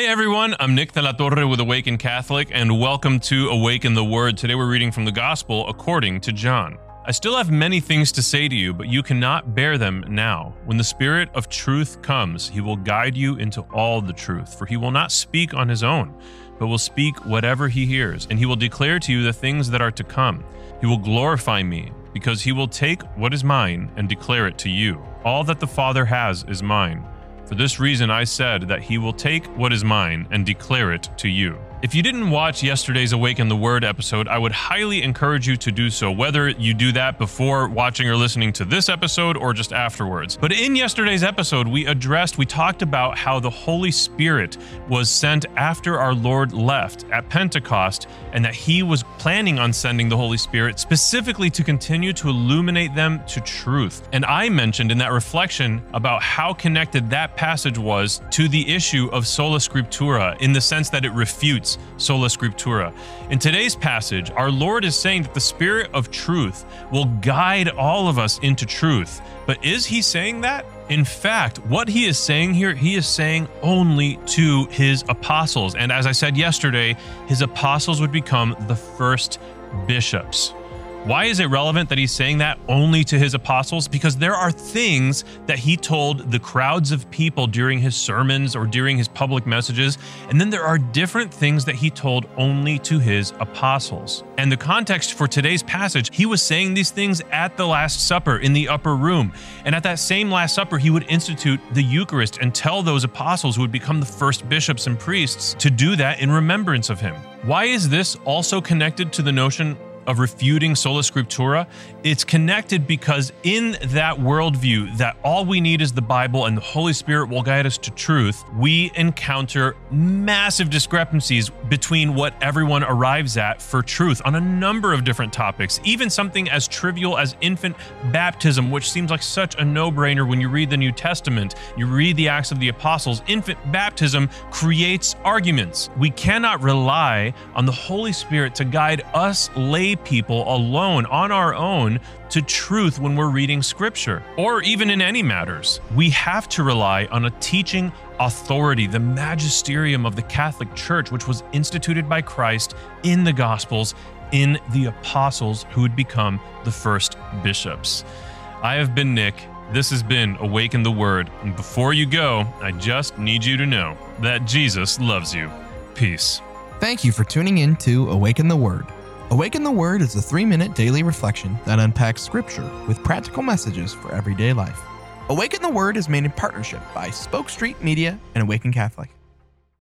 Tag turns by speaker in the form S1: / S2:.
S1: Hey everyone, I'm Nick de la Torre with Awaken Catholic, and welcome to Awaken the Word. Today we're reading from the Gospel according to John. I still have many things to say to you, but you cannot bear them now. When the Spirit of truth comes, he will guide you into all the truth, for he will not speak on his own, but will speak whatever he hears, and he will declare to you the things that are to come. He will glorify me, because he will take what is mine and declare it to you. All that the Father has is mine. For this reason, I said that he will take what is mine and declare it to you. If you didn't watch yesterday's Awaken the Word episode, I would highly encourage you to do so, whether you do that before watching or listening to this episode or just afterwards. But in yesterday's episode, we addressed, we talked about how the Holy Spirit was sent after our Lord left at Pentecost, and that he was planning on sending the Holy Spirit specifically to continue to illuminate them to truth. And I mentioned in that reflection about how connected that passage was to the issue of sola scriptura in the sense that it refutes sola scriptura. In today's passage, our Lord is saying that the Spirit of truth will guide all of us into truth. But is he saying that? In fact, what he is saying here, he is saying only to his apostles. And as I said yesterday, his apostles would become the first bishops. Why is it relevant that he's saying that only to his apostles? Because there are things that he told the crowds of people during his sermons or during his public messages, and then there are different things that he told only to his apostles. And the context for today's passage, he was saying these things at the Last Supper in the upper room. And at that same Last Supper, he would institute the Eucharist and tell those apostles who would become the first bishops and priests to do that in remembrance of him. Why is this also connected to the notion of refuting sola scriptura, it's connected because in that worldview that all we need is the Bible and the Holy Spirit will guide us to truth, we encounter massive discrepancies between what everyone arrives at for truth on a number of different topics. Even something as trivial as infant baptism, which seems like such a no brainer when you read the New Testament, you read the Acts of the Apostles, infant baptism creates arguments. We cannot rely on the Holy Spirit to guide us people alone on our own to truth when we're reading scripture or even in any matters. We have to rely on a teaching authority, the magisterium of the Catholic Church, which was instituted by Christ in the Gospels in the apostles who would become the first bishops. I have been Nick. This has been Awaken the Word. And before you go, I just need you to know that Jesus loves you. Peace.
S2: Thank you for tuning in to Awaken the Word. Awaken the Word is a three minute daily reflection that unpacks Scripture with practical messages for everyday life. Awaken the Word is made in partnership by Spoke Street Media and Awaken Catholic.